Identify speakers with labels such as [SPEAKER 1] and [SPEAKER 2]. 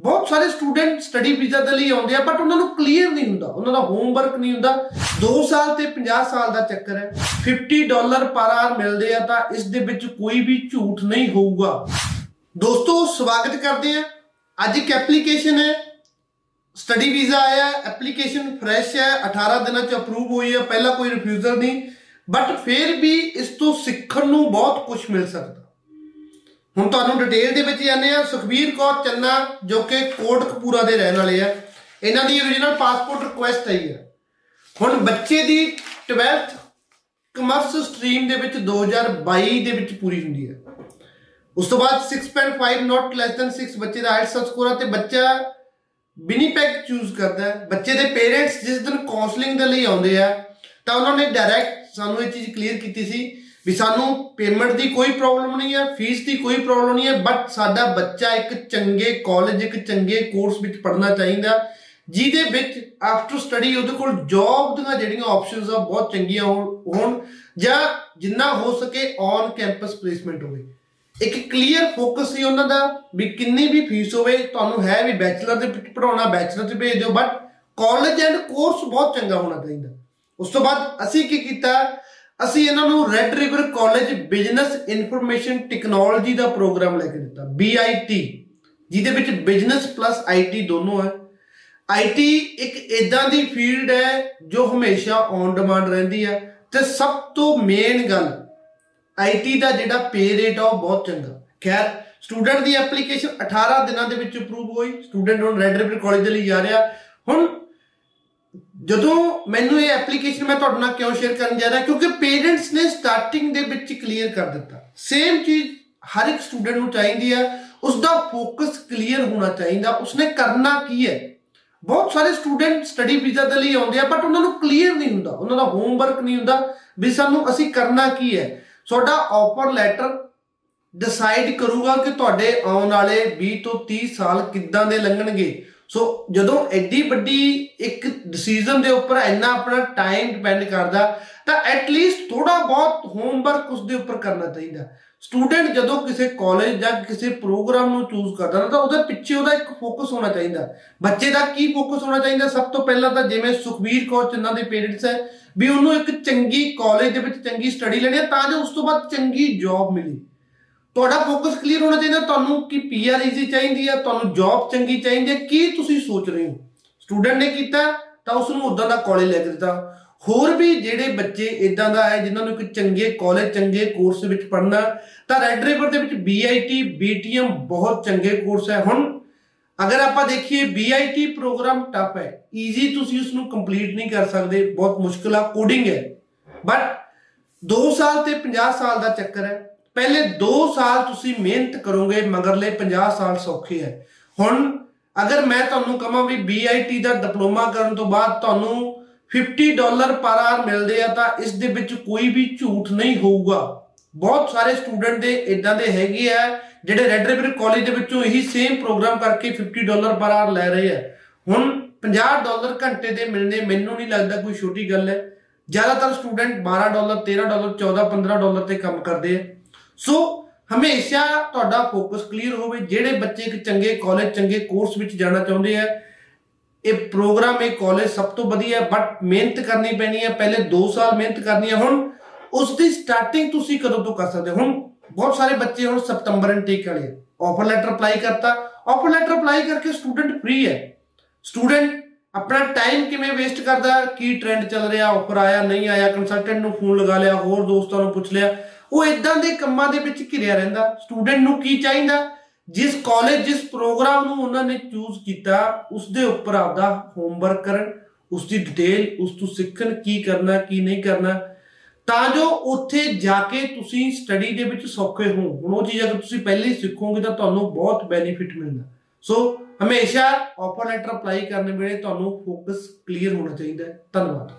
[SPEAKER 1] ਬਹੁਤ ਸਾਰੇ student study visa ਦੇ ਲਈ ਆਉਂਦੇ ਆ ਬਟ ਉਹਨਾਂ ਨੂੰ ਕਲੀਅਰ ਨਹੀਂ ਹੁੰਦਾ, ਉਹਨਾਂ ਦਾ ਹੋਮਵਰਕ ਨਹੀਂ ਹੁੰਦਾ। 2 ਸਾਲ ਤੇ 50 ਸਾਲ ਦਾ ਚੱਕਰ ਹੈ। 50 ਡਾਲਰ ਪਰ ਆਰ ਮਿਲਦੇ ਆ ਤਾਂ ਇਸ ਦੇ ਵਿੱਚ ਕੋਈ ਵੀ ਝੂਠ ਨਹੀਂ ਹੋਊਗਾ। ਦੋਸਤੋ, ਸਵਾਗਤ ਕਰਦੇ ਆ ਅੱਜ ਇੱਕ ਐਪਲੀਕੇਸ਼ਨ ਹੈ। ਸਟੱਡੀ ਵੀਜ਼ਾ ਆਇਆ ਐਪਲੀਕੇਸ਼ਨ ਫਰੈਸ਼ ਹੈ 18 ਦਿਨਾਂ ਚ ਅਪਰੂਵ ਹੋਈ ਹੈ, ਪਹਿਲਾਂ ਕੋਈ ਰਿਫਿਊਜ਼ਲ ਨਹੀਂ। ਬਟ ਫਿਰ ਵੀ ਇਸ ਤੋਂ ਸਿੱਖਣ ਨੂੰ ਬਹੁਤ ਕੁਝ ਮਿਲ ਸਕਦਾ। ਹੁਣ ਤੁਹਾਨੂੰ ਡਿਟੇਲ ਦੇ ਵਿੱਚ ਜਾਣਦੇ ਆ, ਸੁਖਬੀਰ ਕੌਰ ਚੰਨਾ, ਜੋ ਕਿ ਕੋਟਕਪੂਰਾ ਦੇ ਰਹਿਣ ਵਾਲੇ ਆ। ਇਹਨਾਂ ਦੀ origignal ਪਾਸਪੋਰਟ ਰਿਕੁਐਸਟ ਆਈ ਹੈ ਹੁਣ ਬੱਚੇ ਦੀ 12th ਕਮਰਸ ਸਟਰੀਮ ਦੇ ਵਿੱਚ 2022 ਦੇ ਵਿੱਚ ਪੂਰੀ ਹੁੰਦੀ ਹੈ ਉਸ ਤੋਂ ਬਾਅਦ 6.5 ਨਾਟ ਲੈਸ ਦੈਨ 6 ਬੱਚੇ ਦਾ ਆਈਐਲਟਸ ਸਕੋਰ ਹੈ ਤੇ ਬੱਚਾ ਵਿਨੀਪੈਗ ਚੂਜ਼ ਕਰਦਾ ਹੈ। ਬੱਚੇ ਦੇ ਪੇਰੈਂਟਸ ਜਿਸ ਦਿਨ ਕਾਉਂਸਲਿੰਗ ਦੇ ਲਈ ਆਉਂਦੇ ਆ, ਤਾਂ ਉਹਨਾਂ ਨੇ ਡਾਇਰੈਕਟ ਸਾਨੂੰ ਇਹ ਚੀਜ਼ ਕਲੀਅਰ ਕੀਤੀ ਸੀ ਵੀ ਸਾਨੂੰ ਪੇਮੈਂਟ ਦੀ ਕੋਈ ਪ੍ਰੋਬਲਮ ਨਹੀਂ ਹੈ ਫੀਸ ਦੀ ਕੋਈ ਪ੍ਰੋਬਲਮ ਨਹੀਂ ਹੈ ਬਟ ਸਾਡਾ ਬੱਚਾ ਇੱਕ ਚੰਗੇ ਕਾਲਜ ਇੱਕ ਚੰਗੇ ਕੋਰਸ ਵਿੱਚ ਪੜ੍ਹਨਾ ਚਾਹੀਦਾ ਜਿਹਦੇ ਵਿੱਚ ਆਫਟਰ ਸਟੱਡੀ ਉਹਦੇ ਕੋਲ ਜੌਬ ਦੀਆਂ ਜਿਹੜੀਆਂ ਆਪਸ਼ਨਸ ਆ, ਬਹੁਤ ਚੰਗੀਆਂ ਹੋਣ ਜਾਂ ਜਿੰਨਾ ਹੋ ਸਕੇ ਔਨ ਕੈਂਪਸ ਪਲੇਸਮੈਂਟ ਹੋਵੇ। ਇੱਕ ਕਲੀਅਰ ਫੋਕਸ ਸੀ ਉਹਨਾਂ ਦਾ ਵੀ ਕਿੰਨੀ ਵੀ ਫੀਸ ਹੋਵੇ, ਤੁਹਾਨੂੰ ਹੈ ਵੀ ਬੈਚਲਰ ਦੇ ਵਿੱਚ ਪੜਾਉਣਾ ਬੈਚਲਰ ਚ ਭੇਜ ਦਿਓ ਬਟ ਕਾਲਜ ਐਂਡ ਕੋਰਸ ਬਹੁਤ ਚੰਗਾ ਹੋਣਾ ਚਾਹੀਦਾ। ਉਸ ਤੋਂ ਬਾਅਦ ਅਸੀਂ ਕੀ ਕੀਤਾ ਅਸੀਂ ਇਹਨਾਂ ਨੂੰ Red River College business information technology ਦਾ ਪ੍ਰੋਗਰਾਮ ਲੈ ਕੇ ਦਿੱਤਾ BIT ਜਿਹਦੇ ਵਿੱਚ ਬਿਜ਼ਨਸ ਪਲੱਸ IT ਦੋਨੋਂ ਹੈ। IT ਇੱਕ ਇਦਾਂ ਦੀ ਫੀਲਡ ਹੈ ਜੋ ਹਮੇਸ਼ਾ ਔਨ ਡਿਮਾਂਡ ਰਹਿੰਦੀ ਹੈ ਤੇ ਸਭ ਤੋਂ ਮੇਨ ਗੱਲ IT ਦਾ ਜਿਹੜਾ ਪੇ ਰੇਟ ਆ ਉਹ ਬਹੁਤ ਚੰਗਾ। ਖੈਰ ਸਟੂਡੈਂਟ ਦੀ ਐਪਲੀਕੇਸ਼ਨ 18 ਦਿਨਾਂ ਦੇ ਵਿੱਚ ਅਪਰੂਵ ਹੋਈ ਸਟੂਡੈਂਟ ਹੁਣ ਰੈੱਡ ਰਿਵਰ ਕਾਲਜ ਦੇ ਲਈ ਜਾ ਰਿਹਾ। ਹੁਣ ਜਦੋਂ ਮੈਨੂੰ ਇਹ ਐਪਲੀਕੇਸ਼ਨ ਮੈਂ ਤੁਹਾਡੇ ਨਾਲ ਕਿਉਂ ਸ਼ੇਅਰ ਕਰਨ ਜਾ ਰਿਹਾ, ਕਿਉਂਕਿ ਪੇਰੈਂਟਸ ਨੇ ਸਟਾਰਟਿੰਗ ਦੇ ਵਿੱਚ ਕਲੀਅਰ ਕਰ ਦਿੱਤਾ। ਸੇਮ ਚੀਜ਼ ਹਰ ਇੱਕ ਸਟੂਡੈਂਟ ਨੂੰ ਚਾਹੀਦੀ ਹੈ ਉਸ ਦਾ ਫੋਕਸ ਕਲੀਅਰ ਹੋਣਾ ਚਾਹੀਦਾ, ਉਸਨੇ ਕਰਨਾ ਕੀ ਹੈ? ਬਹੁਤ ਸਾਰੇ ਸਟੂਡੈਂਟ ਸਟੱਡੀ ਵੀਜ਼ਾ ਦੇ ਲਈ ਆਉਂਦੇ ਆ ਬਟ ਉਹਨਾਂ ਨੂੰ ਕਲੀਅਰ ਨਹੀਂ ਹੁੰਦਾ, ਉਹਨਾਂ ਦਾ ਹੋਮਵਰਕ ਨਹੀਂ ਹੁੰਦਾ ਵੀ ਸਾਨੂੰ ਅਸੀਂ ਕਰਨਾ ਕੀ ਹੈ। ਤੁਹਾਡਾ ਆਫਰ ਲੈਟਰ ਡਿਸਾਈਡ ਕਰੂਗਾ ਕਿ ਤੁਹਾਡੇ ਆਉਣ ਵਾਲੇ 20 ਤੋਂ 30 ਸਾਲ ਕਿੱਦਾਂ ਦੇ ਲੰਘਣਗੇ। ਸੋ ਜਦੋਂ ਐਡੀ ਵੱਡੀ ਇੱਕ ਡਿਸੀਜਨ ਦੇ ਉੱਪਰ ਇੰਨਾ ਆਪਣਾ ਟਾਈਮ ਡਿਪੈਂਡ ਕਰਦਾ, ਤਾਂ ਐਟ ਲੀਸਟ ਥੋੜਾ ਬਹੁਤ ਹੋਮਵਰਕ ਉਸ ਦੇ ਉੱਪਰ ਕਰਨਾ ਚਾਹੀਦਾ। ਸਟੂਡੈਂਟ ਜਦੋਂ ਕਿਸੇ ਕਾਲਜ ਜਾਂ ਕਿਸੇ ਪ੍ਰੋਗਰਾਮ ਨੂੰ ਚੂਜ਼ ਕਰਦਾ ਨਾ, ਤਾਂ ਉਹਦੇ ਪਿੱਛੇ ਉਹਦਾ ਇੱਕ ਫੋਕਸ ਹੋਣਾ ਚਾਹੀਦਾ। ਬੱਚੇ ਦਾ ਕੀ ਫੋਕਸ ਹੋਣਾ ਚਾਹੀਦਾ? ਸਭ ਤੋਂ ਪਹਿਲਾਂ ਤਾਂ ਜਿਵੇਂ ਸੁਖਵੀਰ ਕੌਰ ਚੰਨਾ ਦੇ ਪੇਰੈਂਟਸ ਹੈ, ਵੀ ਉਹਨੂੰ ਇੱਕ ਚੰਗੀ ਕਾਲਜ ਦੇ ਵਿੱਚ ਚੰਗੀ ਸਟੱਡੀ ਲੈਣੀ ਹੈ, ਤਾਂ ਜੋ ਉਸ ਤੋਂ ਬਾਅਦ ਚੰਗੀ ਜੌਬ ਮਿਲੇ। ਤੁਹਾਡਾ ਫੋਕਸ ਕਲੀਅਰ ਹੋਣਾ ਚਾਹੀਦਾ, ਤੁਹਾਨੂੰ ਕੀ ਪੀਆਰ ਈਜ਼ੀ ਚਾਹੀਦੀ ਹੈ, ਤੁਹਾਨੂੰ ਜੌਬ ਚੰਗੀ ਚਾਹੀਦੀ ਹੈ, ਕੀ ਤੁਸੀਂ ਸੋਚ ਰਹੇ ਹੋ? ਸਟੂਡੈਂਟ ਨੇ ਕੀਤਾ, ਤਾਂ ਉਸ ਨੂੰ ਉਦਾਂ ਦਾ ਕਾਲਜ ਲੈ ਕੇ ਦਿੱਤਾ। ਹੋਰ ਵੀ ਜਿਹੜੇ ਬੱਚੇ ਇਦਾਂ ਦਾ ਹੈ, ਜਿਨ੍ਹਾਂ ਨੂੰ ਇੱਕ ਚੰਗੇ ਕਾਲਜ ਚੰਗੇ ਕੋਰਸ ਵਿੱਚ ਪੜ੍ਹਨਾ, ਤਾਂ ਰੈੱਡ ਰਿਵਰ ਦੇ ਵਿੱਚ ਬੀਆਈਟੀ ਬੀਟੀਐਮ ਬਹੁਤ ਚੰਗੇ ਕੋਰਸ ਹੈ। ਹੁਣ ਅਗਰ ਆਪਾਂ ਦੇਖੀਏ ਬੀਆਈਟੀ ਪ੍ਰੋਗਰਾਮ ਟਫ ਹੈ। ਈਜ਼ੀ ਤੁਸੀਂ ਉਸ ਨੂੰ ਕੰਪਲੀਟ ਨਹੀਂ ਕਰ ਸਕਦੇ, ਬਹੁਤ ਮੁਸ਼ਕਲ ਆ ਕੋਡਿੰਗ ਹੈ। ਬਟ 2 ਸਾਲ ਤੇ 50 ਸਾਲ ਦਾ ਚੱਕਰ ਹੈ। ਪਹਿਲੇ 2 ਸਾਲ ਤੁਸੀਂ ਮਿਹਨਤ ਕਰੋਗੇ, ਮਗਰਲੇ 50 ਸਾਲ ਸੌਖੇ ਹੈ। ਹੁਣ ਅਗਰ ਮੈਂ ਤੁਹਾਨੂੰ ਕਹਾਂ ਵੀ BIT ਦਾ ਡਿਪਲੋਮਾ ਕਰਨ ਤੋਂ ਬਾਅਦ ਤੁਹਾਨੂੰ 50 ਡਾਲਰ ਪਰ ਆਰ ਮਿਲਦੇ ਆ, ਤਾਂ ਇਸ ਦੇ ਵਿੱਚ ਕੋਈ ਵੀ ਝੂਠ ਨਹੀਂ ਹੋਊਗਾ। ਬਹੁਤ ਸਾਰੇ ਸਟੂਡੈਂਟ ਦੇ ਇਦਾਂ ਦੇ ਹੈਗੇ ਆ, ਜਿਹੜੇ ਰੈੱਡ ਰਿਵਰ ਕਾਲਜ ਦੇ ਵਿੱਚੋਂ ਇਹੀ ਸੇਮ ਪ੍ਰੋਗਰਾਮ ਕਰਕੇ 50 ਡਾਲਰ ਪਰ ਆਰ ਲੈ ਰਹੇ ਆ। ਹੁਣ 50 ਡਾਲਰ ਘੰਟੇ ਦੇ ਮਿਲਣੇ ਮੈਨੂੰ ਨਹੀਂ ਲੱਗਦਾ ਕੋਈ ਛੋਟੀ ਗੱਲ ਹੈ। ਜ਼ਿਆਦਾਤਰ ਸਟੂਡੈਂਟ 12 ਡਾਲਰ 13 ਡਾਲਰ 14 15 ਡਾਲਰ ਤੇ ਕੰਮ ਕਰਦੇ ਆ। ਸੋ ਹਮੇਸ਼ਾ ਤੁਹਾਡਾ ਫੋਕਸ ਕਲੀਅਰ ਹੋਵੇ, ਜਿਹੜੇ ਬੱਚੇ ਇੱਕ ਚੰਗੇ ਕਾਲਜ ਚੰਗੇ ਕੋਰਸ ਵਿੱਚ ਜਾਣਾ ਚਾਹੁੰਦੇ ਆ, ਇਹ ਪ੍ਰੋਗਰਾਮ ਇਹ ਕਾਲਜ ਸਭ ਤੋਂ ਵਧੀਆ ਬਟ ਮਿਹਨਤ ਕਰਨੀ ਪੈਣੀ ਹੈ ਪਹਿਲੇ 2 ਸਾਲ ਮਿਹਨਤ ਕਰਨੀ ਹੈ ਹੁਣ ਉਸ ਦੀ ਸਟਾਰਟਿੰਗ ਤੁਸੀਂ ਕਦੋਂ ਤੋਂ ਕਰ ਸਕਦੇ ਹੁਣ ਬਹੁਤ ਸਾਰੇ ਬੱਚੇ ਹੁਣ ਸਤੰਬਰ ਇਨਟੇਕ ਵਾਲੇ ਆਫਰ ਲੈਟਰ ਅਪਲਾਈ ਕਰਤਾ। ਆਫਰ ਲੈਟਰ ਅਪਲਾਈ ਕਰਕੇ ਸਟੂਡੈਂਟ ਫ੍ਰੀ ਹੈ। ਸਟੂਡੈਂਟ ਆਪਣਾ ਟਾਈਮ ਕਿਵੇਂ ਵੇਸਟ ਕਰਦਾ? ਕੀ ਟ੍ਰੈਂਡ ਚੱਲ ਰਿਹਾ? ਆਫਰ ਆਇਆ, ਨਹੀਂ ਆਇਆ? ਕੰਸਲਟੈਂਟ ਨੂੰ ਫੋਨ ਲਗਾ ਲਿਆ, ਹੋਰ ਦੋਸਤਾਂ ਨੂੰ ਪੁੱਛ ਲਿਆ। ਉਹ ਇਦਾਂ ਦੇ ਕੰਮਾਂ ਦੇ ਵਿੱਚ ਘਿਰਿਆ ਰਹਿੰਦਾ। ਸਟੂਡੈਂਟ ਨੂੰ ਕੀ ਚਾਹੀਦਾ? ਜਿਸ ਕਾਲਜ ਜਿਸ ਪ੍ਰੋਗਰਾਮ ਨੂੰ ਉਹਨਾਂ ਨੇ ਚੂਜ਼ ਕੀਤਾ ਉਸ ਦੇ ਉੱਪਰ ਆਪਦਾ ਹੋਮਵਰਕ ਕਰਨ ਉਸ ਦੀ ਡਿਟੇਲ ਉਸ ਤੋਂ ਸਿੱਖਣ ਕੀ ਕਰਨਾ, ਕੀ ਨਹੀਂ ਕਰਨਾ। ਤਾਂ ਜੋ ਉੱਥੇ ਜਾ ਕੇ ਤੁਸੀਂ ਸਟੱਡੀ ਦੇ ਵਿੱਚ ਸੌਖੇ ਹੋ ਹੁਣ ਉਹ ਚੀਜ਼ ਅਗਰ ਤੁਸੀਂ ਪਹਿਲੇ ਹੀ ਸਿੱਖੋਗੇ ਤਾਂ ਤੁਹਾਨੂੰ ਬਹੁਤ ਬੈਨੀਫਿਟ ਮਿਲਦਾ। ਸੋ ਹਮੇਸ਼ਾ ਆਫਰ ਲੈਟਰ ਅਪਲਾਈ ਕਰਨ ਵੇਲੇ ਤੁਹਾਨੂੰ ਫੋਕਸ ਕਲੀਅਰ ਹੋਣਾ ਚਾਹੀਦਾ ਹੈ। ਧੰਨਵਾਦ।